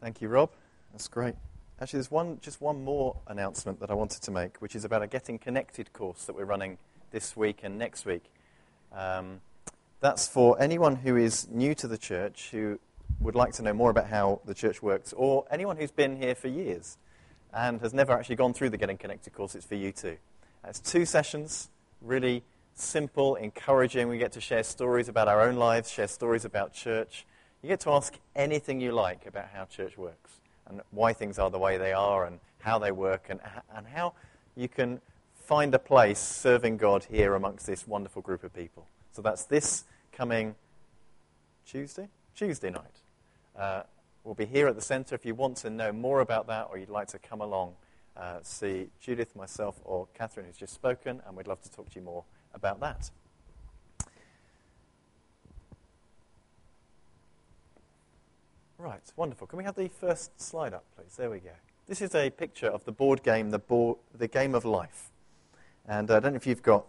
Thank you, Rob. That's great. Actually, there's one, just one more announcement that I wanted to make, which is about a Getting Connected course that we're running this week and next week. Um, that's for anyone who is new to the church, who would like to know more about how the church works, or anyone who's been here for years and has never actually gone through the Getting Connected course. It's for you too. It's two sessions, really simple, encouraging. We get to share stories about our own lives, share stories about church. You get to ask anything you like about how church works and why things are the way they are and how they work and, and how you can find a place serving God here amongst this wonderful group of people. So that's this coming Tuesday? Tuesday night. Uh, we'll be here at the centre. If you want to know more about that or you'd like to come along, uh, see Judith, myself, or Catherine, who's just spoken, and we'd love to talk to you more about that. Right, wonderful. Can we have the first slide up, please? There we go. This is a picture of the board game, the, board, the Game of Life. And uh, I don't know if you've got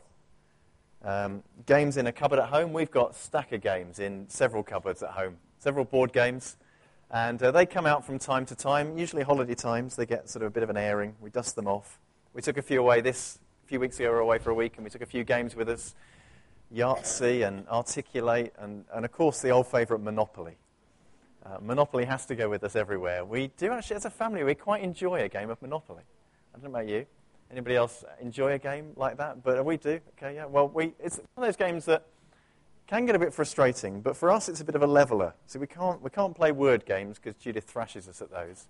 um, games in a cupboard at home. We've got stack of games in several cupboards at home, several board games. And uh, they come out from time to time, usually holiday times. They get sort of a bit of an airing. We dust them off. We took a few away this a few weeks ago, we were away for a week, and we took a few games with us Yahtzee and Articulate, and, and of course, the old favourite Monopoly. Uh, Monopoly has to go with us everywhere. We do actually, as a family, we quite enjoy a game of Monopoly. I don't know about you. Anybody else enjoy a game like that? But we do. Okay, yeah. Well, we, it's one of those games that can get a bit frustrating, but for us, it's a bit of a leveler. So we can't, we can't play word games because Judith thrashes us at those.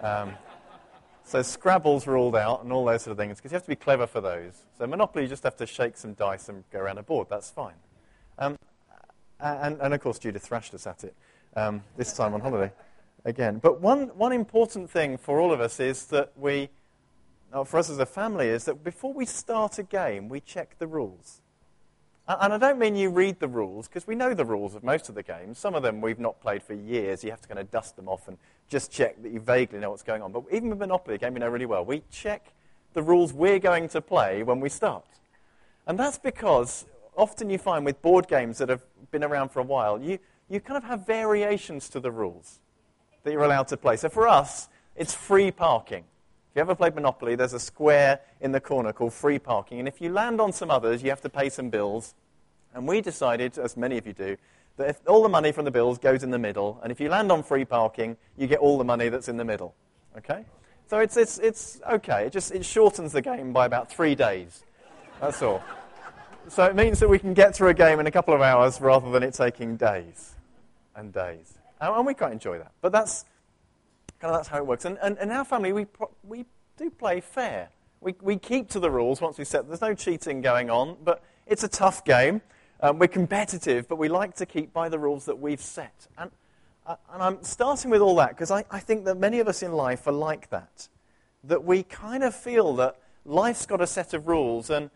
Um, so Scrabble's ruled out and all those sort of things because you have to be clever for those. So Monopoly, you just have to shake some dice and go around a board. That's fine. Um, and, and, of course, Judith thrashed us at it um, this time on holiday again. But one, one important thing for all of us is that we, uh, for us as a family, is that before we start a game, we check the rules. And I don't mean you read the rules, because we know the rules of most of the games. Some of them we've not played for years. You have to kind of dust them off and just check that you vaguely know what's going on. But even with Monopoly, a game we know really well, we check the rules we're going to play when we start. And that's because often you find with board games that have been around for a while, you, you kind of have variations to the rules that you're allowed to play. So for us, it's free parking. If you ever played Monopoly, there's a square in the corner called free parking. And if you land on some others, you have to pay some bills. And we decided, as many of you do, that if all the money from the bills goes in the middle, and if you land on free parking, you get all the money that's in the middle. Okay? So it's, it's, it's okay. It just it shortens the game by about three days. That's all. So it means that we can get through a game in a couple of hours rather than it taking days and days. And we quite enjoy that. But that's kind of that's how it works. And, and in our family, we, we do play fair. We, we keep to the rules once we set. There's no cheating going on, but it's a tough game. Um, we're competitive, but we like to keep by the rules that we've set. And, uh, and I'm starting with all that because I, I think that many of us in life are like that. That we kind of feel that life's got a set of rules and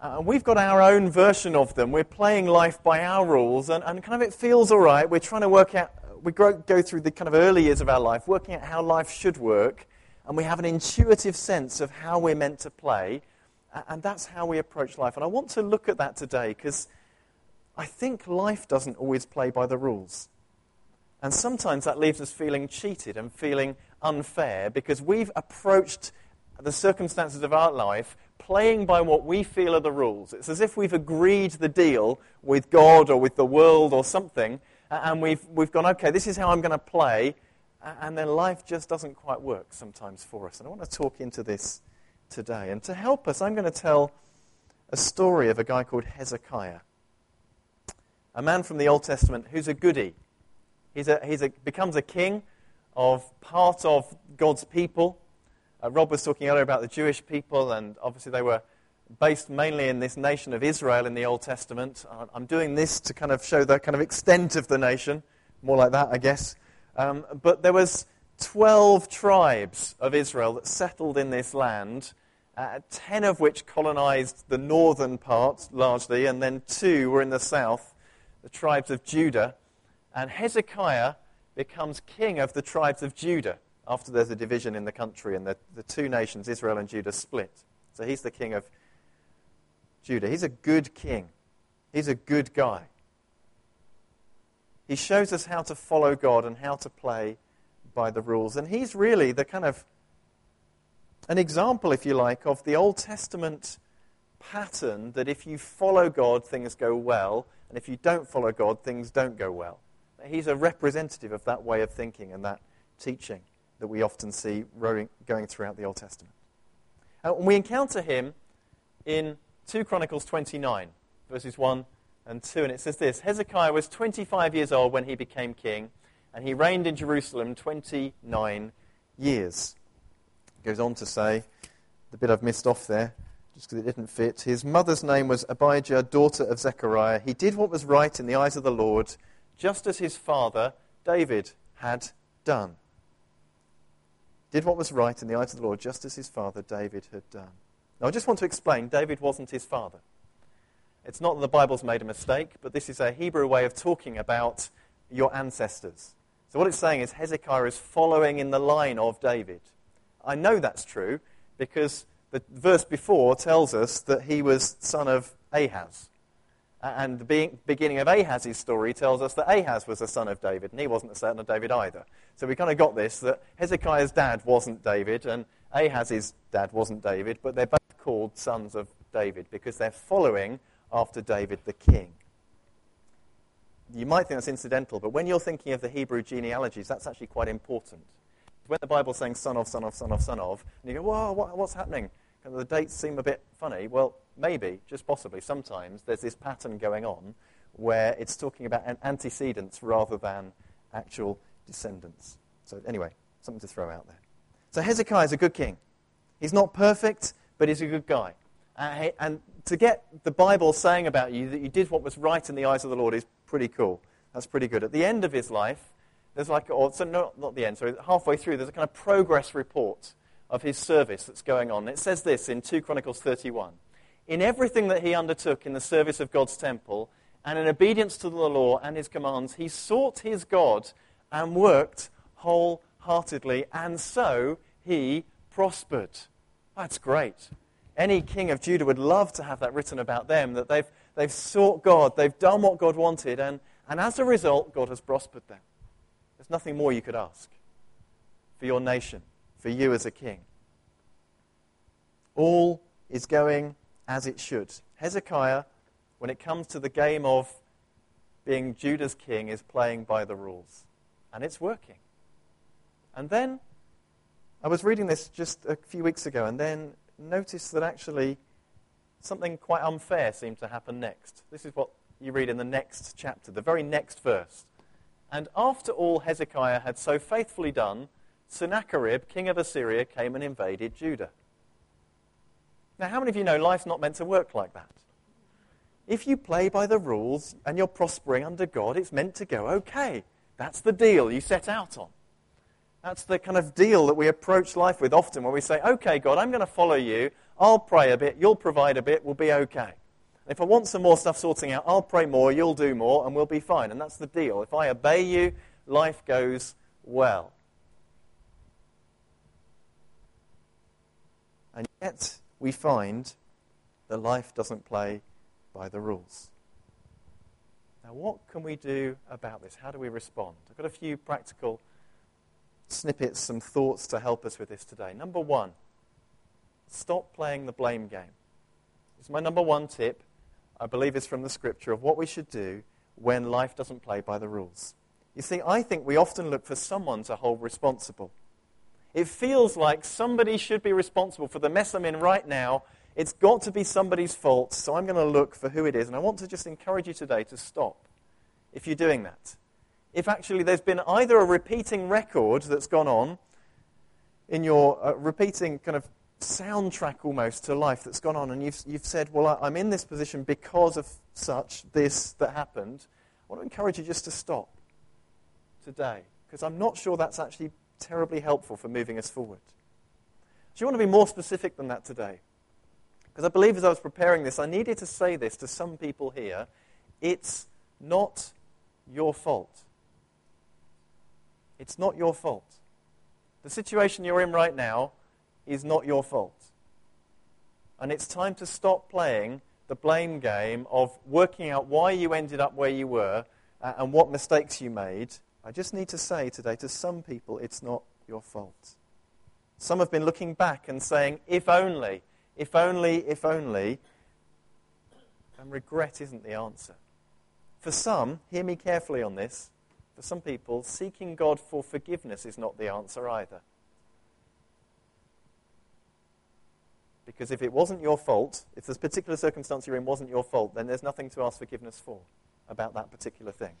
uh, we've got our own version of them. We're playing life by our rules and, and kind of it feels all right. We're trying to work out, we grow, go through the kind of early years of our life working out how life should work and we have an intuitive sense of how we're meant to play. And that's how we approach life. And I want to look at that today because I think life doesn't always play by the rules. And sometimes that leaves us feeling cheated and feeling unfair because we've approached the circumstances of our life playing by what we feel are the rules. It's as if we've agreed the deal with God or with the world or something, and we've, we've gone, okay, this is how I'm going to play, and then life just doesn't quite work sometimes for us. And I want to talk into this today. And to help us, I'm going to tell a story of a guy called Hezekiah a man from the Old Testament who's a goody. He's a, he's a, becomes a king of part of God's people. Uh, Rob was talking earlier about the Jewish people, and obviously they were based mainly in this nation of Israel in the Old Testament. Uh, I'm doing this to kind of show the kind of extent of the nation, more like that, I guess. Um, but there was 12 tribes of Israel that settled in this land, uh, 10 of which colonized the northern part largely, and then two were in the south the tribes of Judah, and Hezekiah becomes king of the tribes of Judah after there's a division in the country and the, the two nations, Israel and Judah, split. So he's the king of Judah. He's a good king, he's a good guy. He shows us how to follow God and how to play by the rules. And he's really the kind of an example, if you like, of the Old Testament pattern that if you follow God, things go well, and if you don't follow God, things don't go well. He's a representative of that way of thinking and that teaching that we often see going throughout the Old Testament. Uh, and we encounter him in 2 Chronicles 29, verses 1 and 2, and it says this Hezekiah was 25 years old when he became king, and he reigned in Jerusalem 29 years. It goes on to say, the bit I've missed off there, just because it didn't fit. His mother's name was Abijah, daughter of Zechariah. He did what was right in the eyes of the Lord, just as his father David had done. Did what was right in the eyes of the Lord, just as his father David had done. Now, I just want to explain David wasn't his father. It's not that the Bible's made a mistake, but this is a Hebrew way of talking about your ancestors. So, what it's saying is Hezekiah is following in the line of David. I know that's true because the verse before tells us that he was son of Ahaz. And the beginning of Ahaz's story tells us that Ahaz was a son of David, and he wasn't a son of David either. So we kind of got this that Hezekiah's dad wasn't David, and Ahaz's dad wasn't David, but they're both called sons of David because they're following after David the king. You might think that's incidental, but when you're thinking of the Hebrew genealogies, that's actually quite important. When the Bible's saying son of, son of, son of, son of, and you go, whoa, what, what's happening? The dates seem a bit funny. Well, maybe, just possibly, sometimes there's this pattern going on where it's talking about antecedents rather than actual descendants. So, anyway, something to throw out there. So, Hezekiah is a good king. He's not perfect, but he's a good guy. Uh, and to get the Bible saying about you that you did what was right in the eyes of the Lord is pretty cool. That's pretty good. At the end of his life, there's like, or so no, not the end, sorry, halfway through, there's a kind of progress report of his service that's going on. It says this in 2 Chronicles 31. In everything that he undertook in the service of God's temple, and in obedience to the law and his commands, he sought his God and worked wholeheartedly, and so he prospered. That's great. Any king of Judah would love to have that written about them, that they've, they've sought God, they've done what God wanted, and, and as a result, God has prospered them. There's nothing more you could ask for your nation for you as a king. All is going as it should. Hezekiah, when it comes to the game of being Judah's king, is playing by the rules. And it's working. And then I was reading this just a few weeks ago and then noticed that actually something quite unfair seemed to happen next. This is what you read in the next chapter, the very next verse. And after all Hezekiah had so faithfully done, Sennacherib, king of Assyria, came and invaded Judah. Now, how many of you know life's not meant to work like that? If you play by the rules and you're prospering under God, it's meant to go okay. That's the deal you set out on. That's the kind of deal that we approach life with often when we say, okay, God, I'm going to follow you. I'll pray a bit. You'll provide a bit. We'll be okay. If I want some more stuff sorting out, I'll pray more. You'll do more, and we'll be fine. And that's the deal. If I obey you, life goes well. And yet we find that life doesn't play by the rules. Now, what can we do about this? How do we respond? I've got a few practical snippets, some thoughts to help us with this today. Number one, stop playing the blame game. It's my number one tip. I believe it's from the scripture of what we should do when life doesn't play by the rules. You see, I think we often look for someone to hold responsible. It feels like somebody should be responsible for the mess I'm in right now. It's got to be somebody's fault, so I'm going to look for who it is. And I want to just encourage you today to stop if you're doing that. If actually there's been either a repeating record that's gone on in your uh, repeating kind of soundtrack almost to life that's gone on, and you've, you've said, Well, I'm in this position because of such, this that happened, I want to encourage you just to stop today because I'm not sure that's actually terribly helpful for moving us forward. Do you want to be more specific than that today? Because I believe as I was preparing this, I needed to say this to some people here. It's not your fault. It's not your fault. The situation you're in right now is not your fault. And it's time to stop playing the blame game of working out why you ended up where you were uh, and what mistakes you made I just need to say today to some people, it's not your fault. Some have been looking back and saying, if only, if only, if only. And regret isn't the answer. For some, hear me carefully on this, for some people, seeking God for forgiveness is not the answer either. Because if it wasn't your fault, if this particular circumstance you're in wasn't your fault, then there's nothing to ask forgiveness for about that particular thing.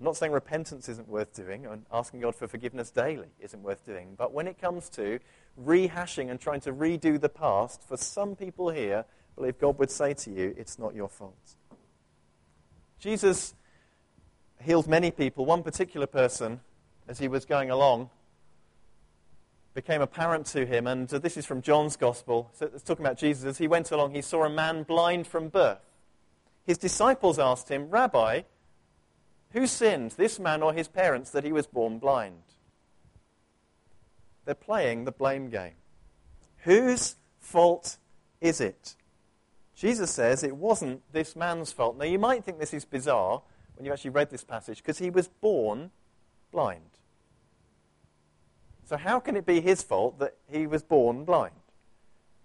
I'm not saying repentance isn't worth doing and asking God for forgiveness daily isn't worth doing. But when it comes to rehashing and trying to redo the past, for some people here, I believe God would say to you, it's not your fault. Jesus healed many people. One particular person, as he was going along, became apparent to him, and uh, this is from John's Gospel. So it's talking about Jesus. As he went along, he saw a man blind from birth. His disciples asked him, Rabbi, who sinned, this man or his parents, that he was born blind? They're playing the blame game. Whose fault is it? Jesus says it wasn't this man's fault. Now, you might think this is bizarre when you actually read this passage because he was born blind. So, how can it be his fault that he was born blind?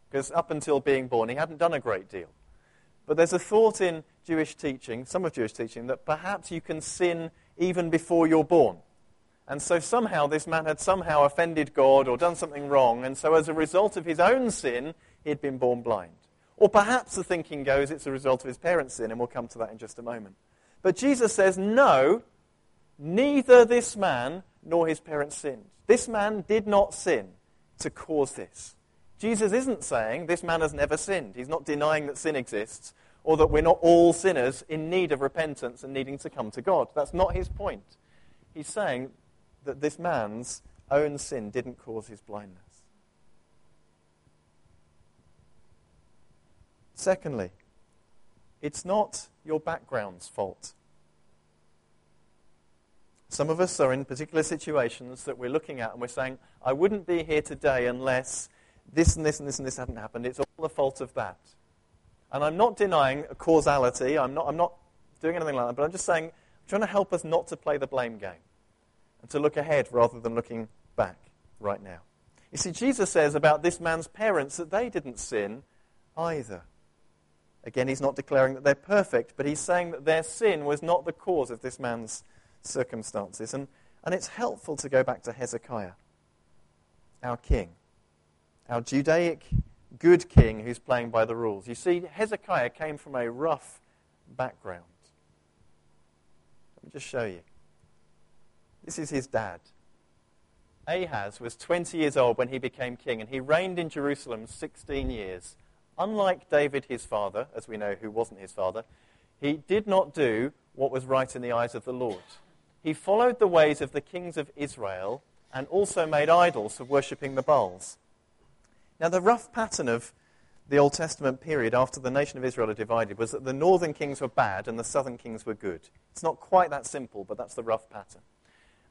Because up until being born, he hadn't done a great deal. But there's a thought in Jewish teaching, some of Jewish teaching, that perhaps you can sin even before you're born. And so somehow this man had somehow offended God or done something wrong, and so as a result of his own sin, he had been born blind. Or perhaps the thinking goes it's a result of his parents' sin, and we'll come to that in just a moment. But Jesus says, no, neither this man nor his parents sinned. This man did not sin to cause this. Jesus isn't saying this man has never sinned. He's not denying that sin exists or that we're not all sinners in need of repentance and needing to come to God. That's not his point. He's saying that this man's own sin didn't cause his blindness. Secondly, it's not your background's fault. Some of us are in particular situations that we're looking at and we're saying, I wouldn't be here today unless this and this and this and this hadn't happened. It's all the fault of that. And I'm not denying causality. I'm not, I'm not doing anything like that. But I'm just saying, I'm trying to help us not to play the blame game and to look ahead rather than looking back right now. You see, Jesus says about this man's parents that they didn't sin either. Again, he's not declaring that they're perfect, but he's saying that their sin was not the cause of this man's circumstances. And, and it's helpful to go back to Hezekiah, our king our Judaic good king who's playing by the rules. You see, Hezekiah came from a rough background. Let me just show you. This is his dad. Ahaz was 20 years old when he became king, and he reigned in Jerusalem 16 years. Unlike David, his father, as we know who wasn't his father, he did not do what was right in the eyes of the Lord. He followed the ways of the kings of Israel and also made idols for worshipping the Baals. Now, the rough pattern of the Old Testament period after the nation of Israel had divided was that the northern kings were bad and the southern kings were good. It's not quite that simple, but that's the rough pattern.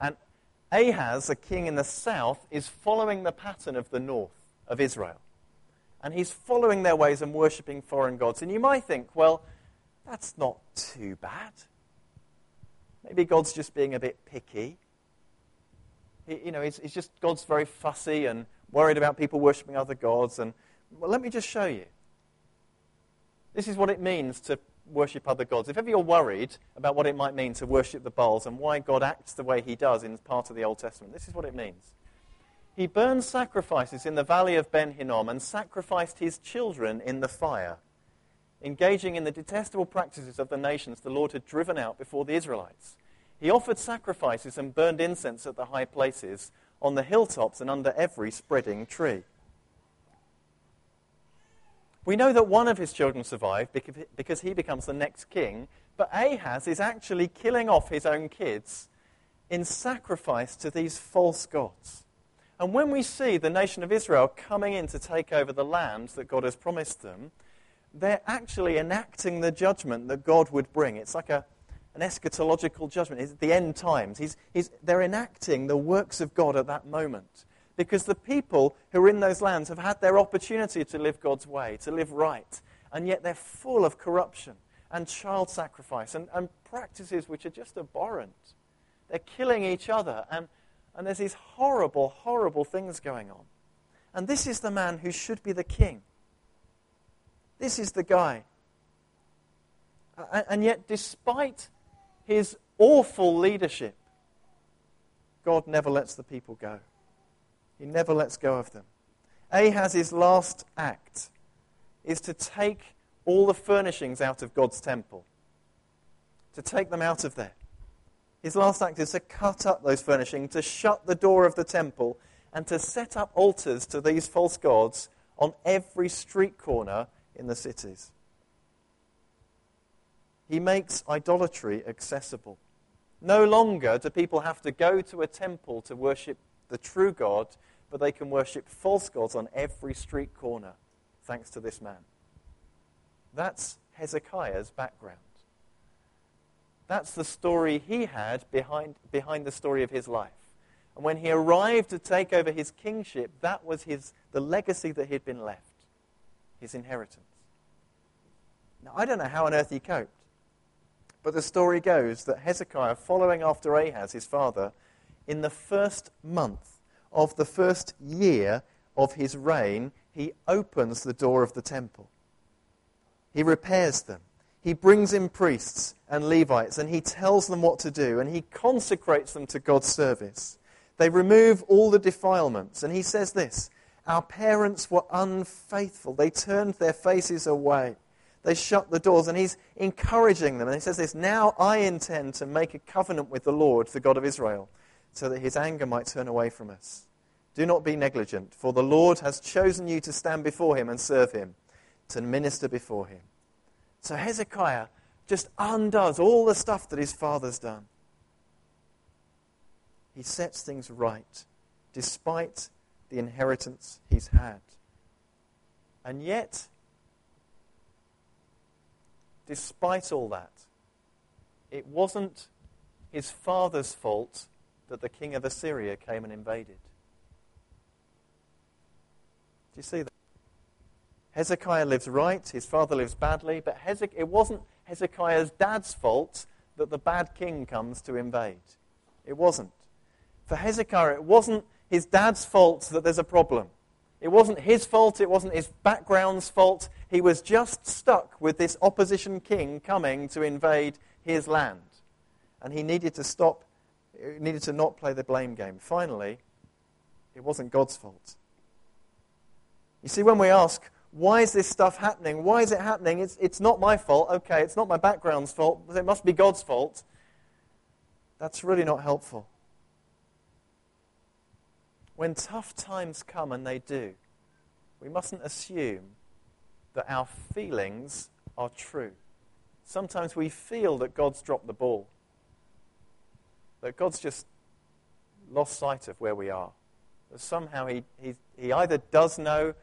And Ahaz, a king in the south, is following the pattern of the north of Israel. And he's following their ways and worshipping foreign gods. And you might think, well, that's not too bad. Maybe God's just being a bit picky. He, you know, he's just, God's very fussy and worried about people worshipping other gods. And well, let me just show you. This is what it means to worship other gods. If ever you're worried about what it might mean to worship the Baals and why God acts the way he does in part of the Old Testament, this is what it means. He burned sacrifices in the valley of Ben Hinnom and sacrificed his children in the fire, engaging in the detestable practices of the nations the Lord had driven out before the Israelites. He offered sacrifices and burned incense at the high places on the hilltops and under every spreading tree. We know that one of his children survived because he becomes the next king, but Ahaz is actually killing off his own kids in sacrifice to these false gods. And when we see the nation of Israel coming in to take over the land that God has promised them, they're actually enacting the judgment that God would bring. It's like a, an eschatological judgment. It's the end times. He's, he's, they're enacting the works of God at that moment. Because the people who are in those lands have had their opportunity to live God's way, to live right, and yet they're full of corruption and child sacrifice and, and practices which are just abhorrent. they're killing each other. And, and there's these horrible, horrible things going on. And this is the man who should be the king. This is the guy. And yet, despite his awful leadership, God never lets the people go. He never lets go of them. Ahaz's last act is to take all the furnishings out of God's temple, to take them out of there. His last act is to cut up those furnishings, to shut the door of the temple, and to set up altars to these false gods on every street corner in the cities. He makes idolatry accessible. No longer do people have to go to a temple to worship the true God, but they can worship false gods on every street corner, thanks to this man. That's Hezekiah's background. That's the story he had behind, behind the story of his life. And when he arrived to take over his kingship, that was his, the legacy that he'd been left, his inheritance. Now, I don't know how on earth he coped. But the story goes that Hezekiah, following after Ahaz, his father, in the first month of the first year of his reign, he opens the door of the temple. He repairs them. He brings in priests and Levites and he tells them what to do and he consecrates them to God's service. They remove all the defilements. And he says this Our parents were unfaithful, they turned their faces away. They shut the doors, and he's encouraging them. And he says this Now I intend to make a covenant with the Lord, the God of Israel, so that his anger might turn away from us. Do not be negligent, for the Lord has chosen you to stand before him and serve him, to minister before him. So Hezekiah just undoes all the stuff that his father's done. He sets things right, despite the inheritance he's had. And yet, despite all that, it wasn't his father's fault that the king of Assyria came and invaded. Do you see that? Hezekiah lives right, his father lives badly, but Hezek- it wasn't Hezekiah's dad's fault that the bad king comes to invade. It wasn't. For Hezekiah, it wasn't his dad's fault that there's a problem. It wasn't his fault, it wasn't his background's fault. He was just stuck with this opposition king coming to invade his land. And he needed to stop, needed to not play the blame game. Finally, it wasn't God's fault. You see, when we ask, why is this stuff happening? Why is it happening? It's, it's not my fault. Okay, it's not my background's fault. It must be God's fault. That's really not helpful. When tough times come, and they do, we mustn't assume that our feelings are true. Sometimes we feel that God's dropped the ball, that God's just lost sight of where we are. That somehow he, he, he either does know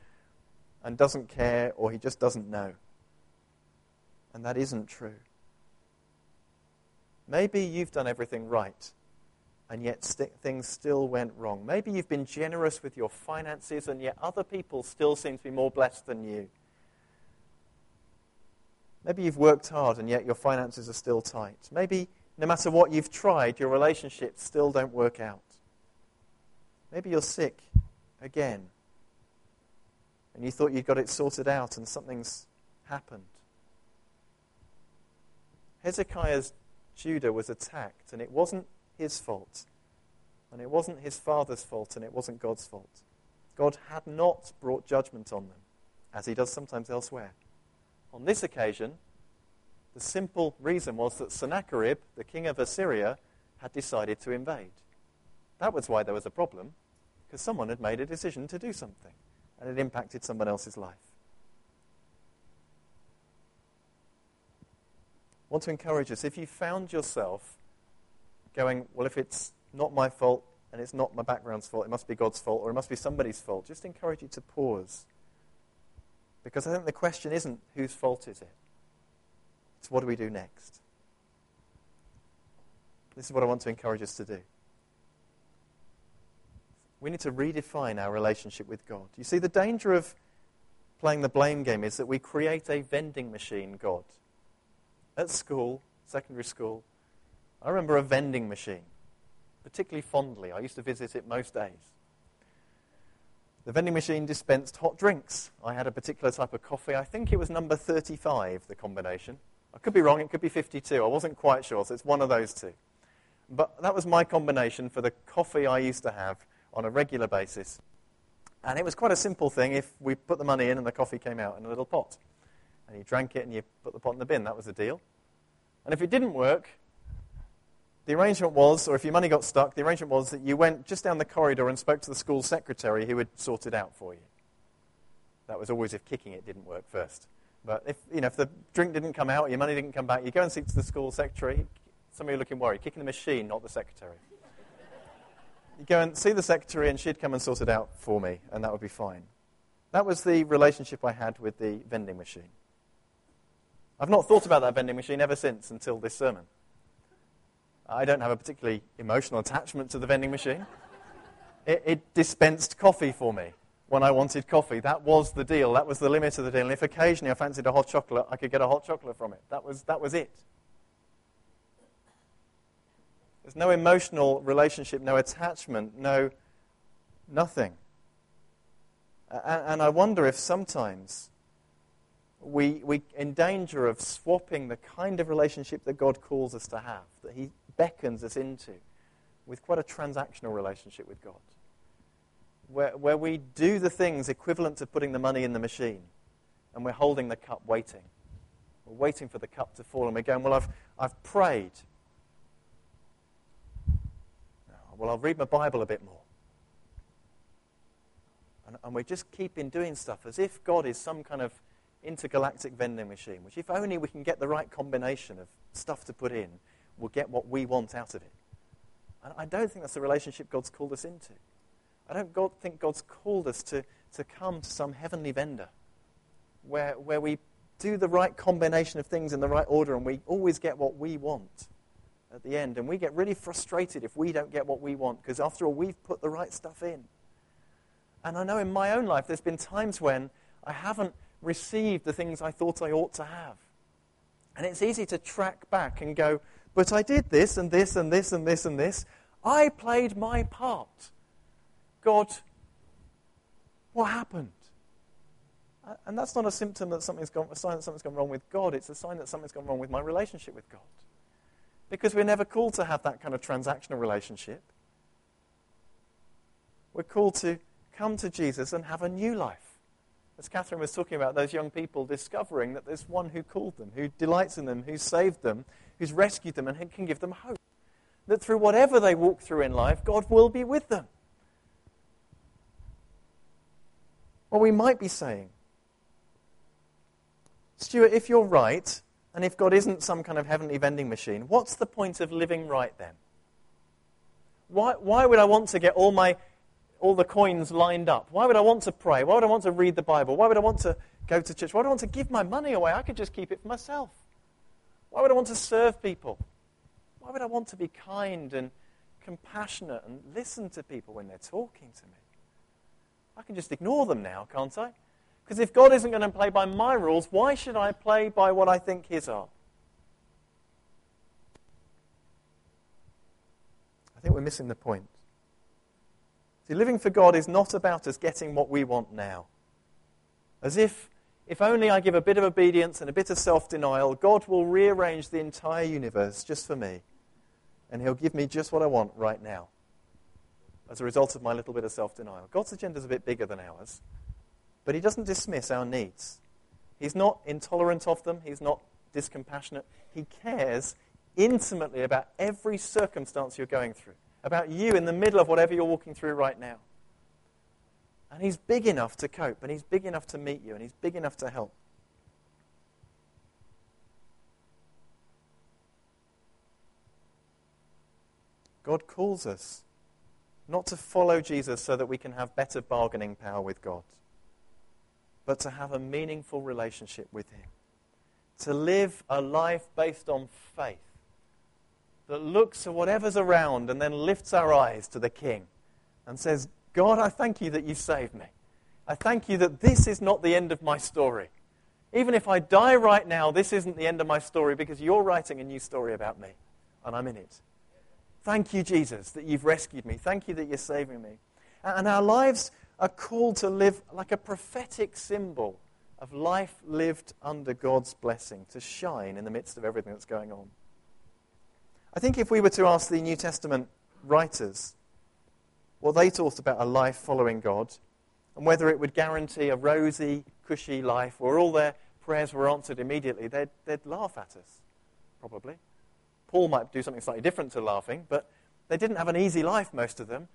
and doesn't care, or he just doesn't know. And that isn't true. Maybe you've done everything right and yet st- things still went wrong. Maybe you've been generous with your finances, and yet other people still seem to be more blessed than you. Maybe you've worked hard, and yet your finances are still tight. Maybe no matter what you've tried, your relationships still don't work out. Maybe you're sick again, and you thought you'd got it sorted out, and something's happened. Hezekiah's Judah was attacked, and it wasn't his fault. And it wasn't his father's fault, and it wasn't God's fault. God had not brought judgment on them, as he does sometimes elsewhere. On this occasion, the simple reason was that Sennacherib, the king of Assyria, had decided to invade. That was why there was a problem, because someone had made a decision to do something, and it impacted someone else's life. I want to encourage us if you found yourself going, well, if it's not my fault and it's not my background's fault, it must be God's fault or it must be somebody's fault, just encourage you to pause. Because I think the question isn't whose fault is it? It's what do we do next? This is what I want to encourage us to do. We need to redefine our relationship with God. You see, the danger of playing the blame game is that we create a vending machine God. At school, secondary school, I remember a vending machine. particularly fondly. I used to visit it most days. The vending machine dispensed hot drinks. I had a particular type of coffee. I think it was number 35, the combination. I could be wrong, it could be 52. I wasn't quite sure, so it's one of those two. But that was my combination for the coffee I used to have on a regular basis. And it was quite a simple thing if we put the money in and the coffee came out in a little pot. And you drank it and you put the pot in the bin. That was the deal. And if it didn't work, the arrangement was, or if your money got stuck, the arrangement was that you went just down the corridor and spoke to the school secretary who would sort it out for you. That was always if kicking it didn't work first. But if, you know, if the drink didn't come out, your money didn't come back, you go and speak to the school secretary. Some of you are looking worried. Kicking the machine, not the secretary. you go and see the secretary, and she'd come and sort it out for me, and that would be fine. That was the relationship I had with the vending machine. I've not thought about that vending machine ever since until this sermon. I don't have a particularly emotional attachment to the vending machine. It, it, dispensed coffee for me when I wanted coffee. That was the deal. That was the limit of the deal. And if occasionally I fancied a hot chocolate, I could get a hot chocolate from it. That was, that was it. There's no emotional relationship, no attachment, no nothing. And, and I wonder if sometimes we, we in danger of swapping the kind of relationship that God calls us to have, that He beckons us into, with quite a transactional relationship with God, where, where we do the things equivalent to putting the money in the machine, and we're holding the cup waiting. We're waiting for the cup to fall, and we're going, Well, I've, I've prayed. Well, I'll read my Bible a bit more. And, and we just keep in doing stuff as if God is some kind of intergalactic vending machine, which, if only we can get the right combination of stuff to put in, we'll get what we want out of it. And I don't think that's the relationship God's called us into. I don't God, think God's called us to, to come to some heavenly vendor where, where we do the right combination of things in the right order and we always get what we want at the end. And we get really frustrated if we don't get what we want because, after all, we've put the right stuff in. And I know in my own life there's been times when I haven't received the things I thought I ought to have. And it's easy to track back and go, but I did this and this and this and this and this. I played my part. God, what happened? And that's not a symptom that something's gone, a sign that something's gone wrong with God. It's a sign that something's gone wrong with my relationship with God. Because we're never called to have that kind of transactional relationship. We're called to come to Jesus and have a new life as Catherine was talking about, those young people discovering that there's one who called them, who delights in them, who saved them, who's rescued them, and can give them hope. That through whatever they walk through in life, God will be with them. Well, we might be saying, Stuart, if you're right, and if God isn't some kind of heavenly vending machine, what's the point of living right then? Why, why would I want to get all my all the coins lined up? Why would I want to pray? Why would I want to read the Bible? Why would I want to go to church? Why would I want to give my money away? I could just keep it for myself. Why would I want to serve people? Why would I want to be kind and compassionate and listen to people when they're talking to me? I can just ignore them now, can't I? Because if God isn't going to play by my rules, why should I play by what I think His are? I think we're missing the point. See, living for God is not about us getting what we want now. As if, if only I give a bit of obedience and a bit of self denial, God will rearrange the entire universe just for me. And He'll give me just what I want right now as a result of my little bit of self denial. God's agenda is a bit bigger than ours, but He doesn't dismiss our needs. He's not intolerant of them, He's not discompassionate. He cares intimately about every circumstance you're going through about you in the middle of whatever you're walking through right now. And He's big enough to cope, and He's big enough to meet you, and He's big enough to help. God calls us not to follow Jesus so that we can have better bargaining power with God, but to have a meaningful relationship with Him. To live a life based on faith that looks at whatever's around and then lifts our eyes to the King and says, God, I thank you that you saved me. I thank you that this is not the end of my story. Even if I die right now, this isn't the end of my story because you're writing a new story about me and I'm in it. Thank you, Jesus, that you've rescued me. Thank you that you're saving me. And our lives are called to live like a prophetic symbol of life lived under God's blessing, to shine in the midst of everything that's going on. I think if we were to ask the New Testament writers what they thought about a life following God, and whether it would guarantee a rosy, cushy life where all their prayers were answered immediately, they'd, they'd laugh at us, probably. Paul might do something slightly different to laughing, but they didn't have an easy life, most of them.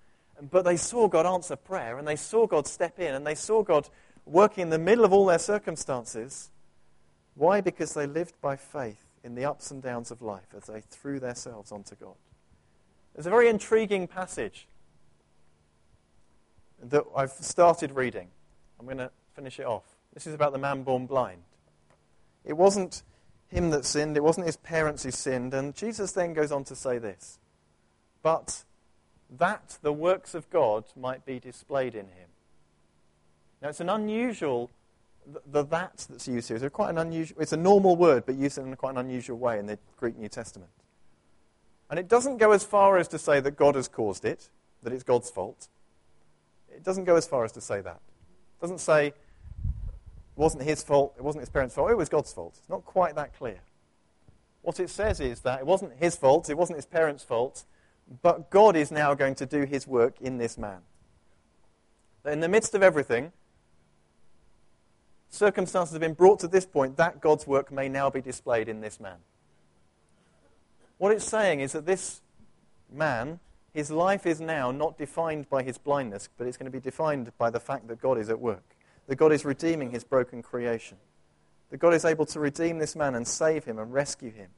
But they saw God answer prayer, and they saw God step in, and they saw God working in the middle of all their circumstances. Why? Because they lived by faith in the ups and downs of life as they threw themselves onto God. It's a very intriguing passage that I've started reading. I'm going to finish it off. This is about the man born blind. It wasn't him that sinned, it wasn't his parents who sinned. And Jesus then goes on to say this But that the works of God might be displayed in him. Now, it's an unusual, the, the that that's used here is quite an unusual, it's a normal word, but used in quite an unusual way in the Greek New Testament. And it doesn't go as far as to say that God has caused it, that it's God's fault. It doesn't go as far as to say that. It doesn't say it wasn't his fault, it wasn't his parents' fault, it was God's fault. It's not quite that clear. What it says is that it wasn't his fault, it wasn't his parents' fault, but God is now going to do his work in this man. That in the midst of everything, circumstances have been brought to this point that God's work may now be displayed in this man. What it's saying is that this man, his life is now not defined by his blindness, but it's going to be defined by the fact that God is at work, that God is redeeming his broken creation, that God is able to redeem this man and save him and rescue him,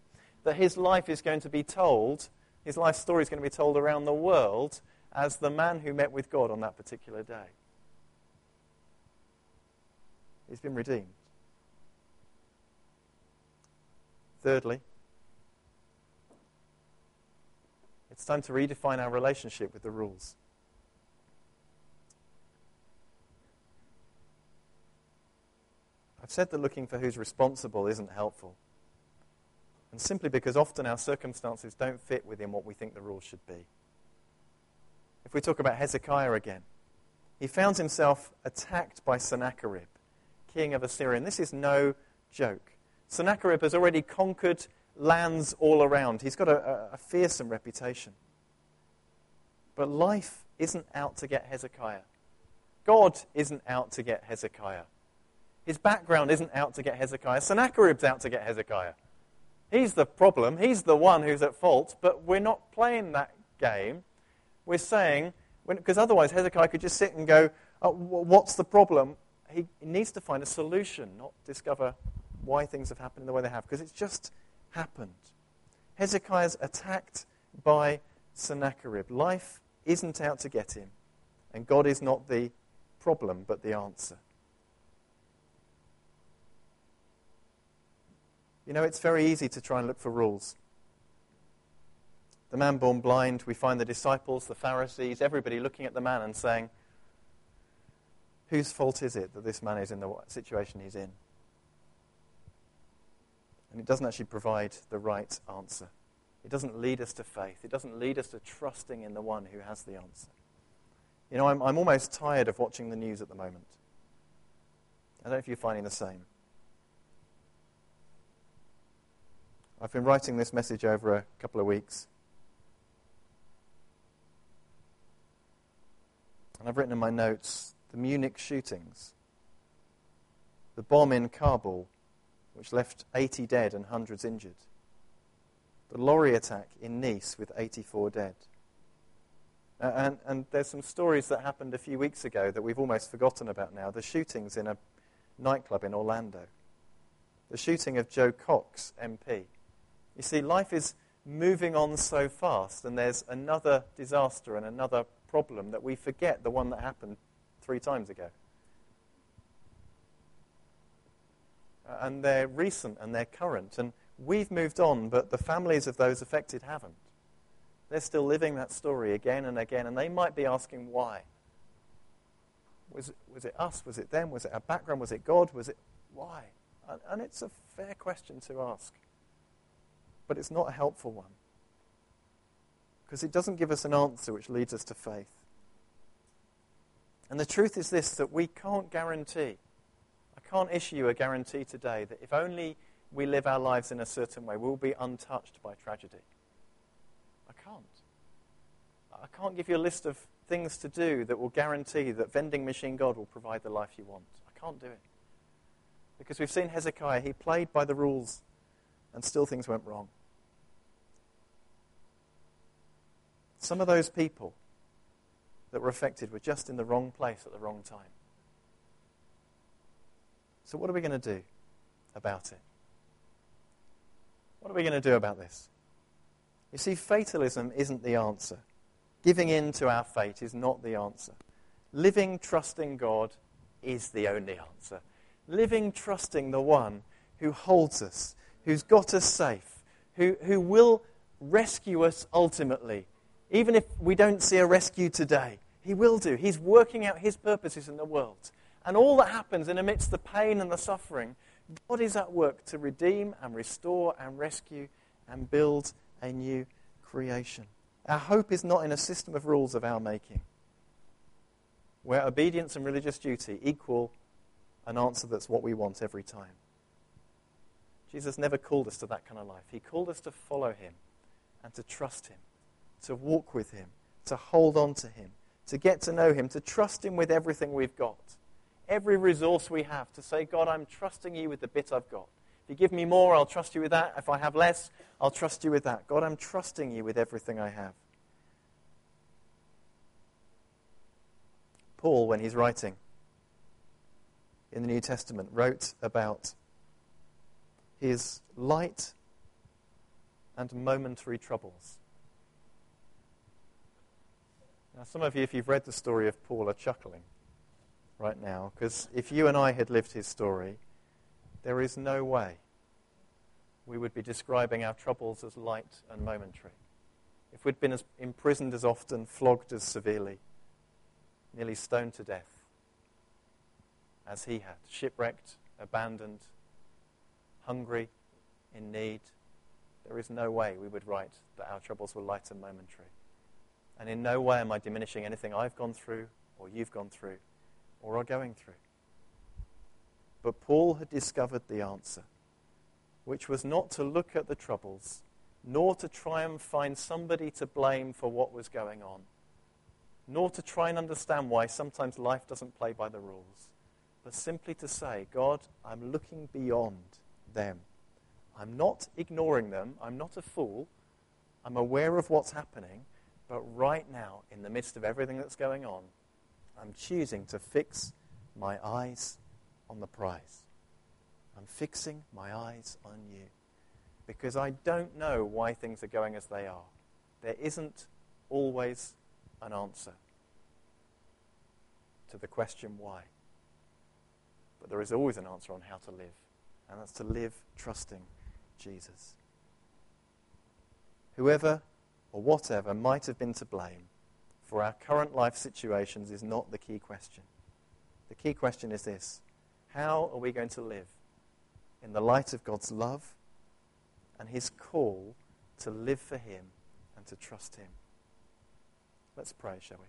that his life is going to be told, his life story is going to be told around the world as the man who met with God on that particular day. He's been redeemed. Thirdly, it's time to redefine our relationship with the rules. I've said that looking for who's responsible isn't helpful. And simply because often our circumstances don't fit within what we think the rules should be. If we talk about Hezekiah again, he found himself attacked by Sennacherib king of Assyria. And this is no joke. Sennacherib has already conquered lands all around. He's got a, a, fearsome reputation. But life isn't out to get Hezekiah. God isn't out to get Hezekiah. His background isn't out to get Hezekiah. Sennacherib's out to get Hezekiah. He's the problem. He's the one who's at fault. But we're not playing that game. We're saying, because otherwise Hezekiah could just sit and go, oh, What's the problem? he needs to find a solution, not discover why things have happened the way they have, because it's just happened. Hezekiah's attacked by Sennacherib. Life isn't out to get him, and God is not the problem, but the answer. You know, it's very easy to try and look for rules. The man born blind, we find the disciples, the Pharisees, everybody looking at the man and saying, whose fault is it that this man is in the situation he's in? And it doesn't actually provide the right answer. It doesn't lead us to faith. It doesn't lead us to trusting in the one who has the answer. You know, I'm, I'm almost tired of watching the news at the moment. I don't know if you're finding the same. I've been writing this message over a couple of weeks. And I've written in my notes the Munich shootings, the bomb in Kabul, which left 80 dead and hundreds injured, the lorry attack in Nice with 84 dead. Uh, and, and there's some stories that happened a few weeks ago that we've almost forgotten about now. The shootings in a nightclub in Orlando, the shooting of Jo Cox, MP. You see, life is moving on so fast, and there's another disaster and another problem that we forget the one that happened three times ago. And they're recent and they're current. And we've moved on, but the families of those affected haven't. They're still living that story again and again, and they might be asking why. Was it, was it us? Was it them? Was it our background? Was it God? Was it why? And, and it's a fair question to ask, but it's not a helpful one. because it doesn't give us an answer which leads us to faith. And the truth is this that we can't guarantee, can't issue you a guarantee today that if only we live our lives in a certain way, we'll be untouched by tragedy. I can't. I can't give you a list of things to do that will guarantee that vending machine God will provide the life you want. I can't do it. Because we've seen Hezekiah, he played by the rules and still things went wrong. Some of those people that were affected were just in the wrong place at the wrong time. So, what are we going to do about it? What are we going to do about this? You see, fatalism isn't the answer. Giving in to our fate is not the answer. Living trusting God is the only answer. Living trusting the one who holds us, who's got us safe, who, who will rescue us ultimately. Even if we don't see a rescue today, he will do. He's working out his purposes in the world. And all that happens in amidst the pain and the suffering, God is at work to redeem and restore and rescue and build a new creation. Our hope is not in a system of rules of our making, where obedience and religious duty equal an answer that's what we want every time. Jesus never called us to that kind of life. He called us to follow him and to trust him, to walk with him, to hold on to him, to get to know him, to trust him with everything we've got, every resource we have, to say, God, I'm trusting you with the bit I've got. If you give me more, I'll trust you with that. If I have less, I'll trust you with that. God, I'm trusting you with everything I have. Paul, when he's writing in the New Testament, wrote about his light and momentary troubles. Now, some of you, if you've read the story of Paul, are chuckling right now, because if you and I had lived his story, there is no way we would be describing our troubles as light and momentary. If we'd been as imprisoned as often, flogged as severely, nearly stoned to death, as he had, shipwrecked, abandoned, hungry, in need, there is no way we would write that our troubles were light and momentary. And in no way am I diminishing anything I've gone through, or you've gone through, or are going through. But Paul had discovered the answer, which was not to look at the troubles, nor to try and find somebody to blame for what was going on, nor to try and understand why sometimes life doesn't play by the rules, but simply to say, God, I'm looking beyond them. I'm not ignoring them. I'm not a fool. I'm aware of what's happening. But right now, in the midst of everything that's going on, I'm choosing to fix my eyes on the prize. I'm fixing my eyes on you because I don't know why things are going as they are. There isn't always an answer to the question why. But there is always an answer on how to live, and that's to live trusting Jesus. Whoever or whatever might have been to blame for our current life situations is not the key question. The key question is this how are we going to live in the light of God's love and His call to live for Him and to trust Him? Let's pray, shall we?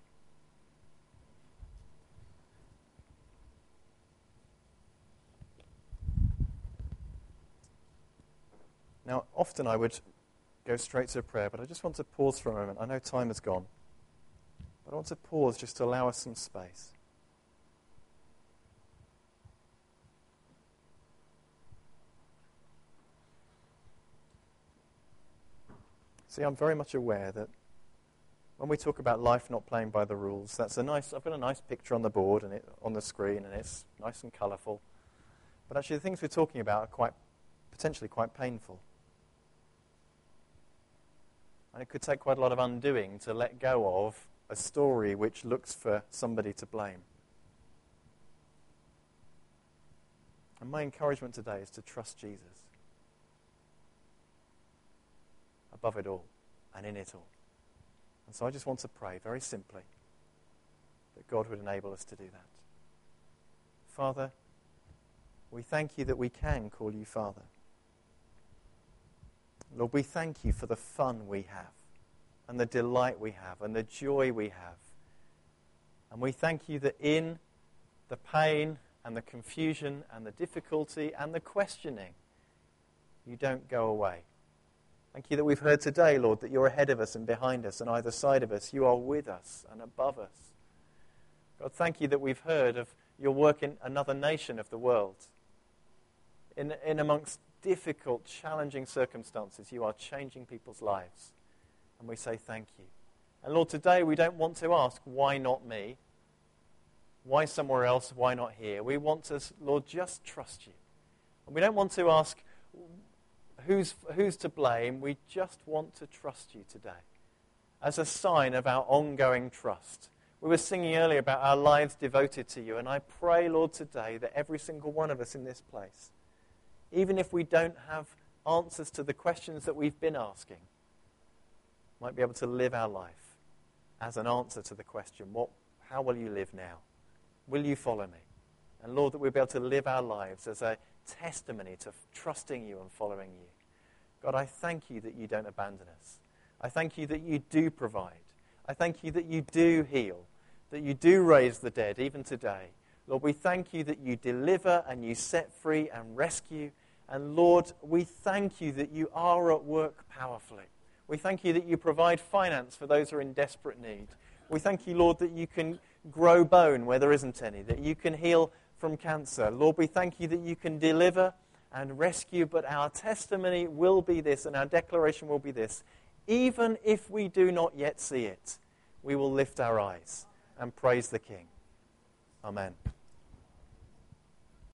Now, often I would go straight to prayer, but I just want to pause for a moment. I know time has gone, but I want to pause just to allow us some space. See, I'm very much aware that when we talk about life not playing by the rules, that's a nice. I've got a nice picture on the board and it, on the screen, and it's nice and colourful. But actually, the things we're talking about are quite potentially quite painful. And it could take quite a lot of undoing to let go of a story which looks for somebody to blame. And my encouragement today is to trust Jesus above it all and in it all. And so I just want to pray very simply that God would enable us to do that. Father, we thank you that we can call you Father. Lord, we thank you for the fun we have and the delight we have and the joy we have. And we thank you that in the pain and the confusion and the difficulty and the questioning, you don't go away. Thank you that we've heard today, Lord, that you're ahead of us and behind us and either side of us. You are with us and above us. God, thank you that we've heard of your work in another nation of the world. In, in amongst difficult, challenging circumstances, you are changing people's lives. And we say thank you. And Lord, today we don't want to ask, why not me? Why somewhere else? Why not here? We want to, Lord, just trust you. And we don't want to ask, who's, who's to blame? We just want to trust you today as a sign of our ongoing trust. We were singing earlier about our lives devoted to you, and I pray, Lord, today that every single one of us in this place, even if we don't have answers to the questions that we've been asking, might be able to live our life as an answer to the question, what, how will you live now? Will you follow me? And Lord, that we'll be able to live our lives as a testimony to trusting you and following you. God, I thank you that you don't abandon us. I thank you that you do provide. I thank you that you do heal, that you do raise the dead even today. Lord, we thank you that you deliver and you set free and rescue. And Lord, we thank you that you are at work powerfully. We thank you that you provide finance for those who are in desperate need. We thank you, Lord, that you can grow bone where there isn't any, that you can heal from cancer. Lord, we thank you that you can deliver and rescue, but our testimony will be this and our declaration will be this. Even if we do not yet see it, we will lift our eyes and praise the King. Amen.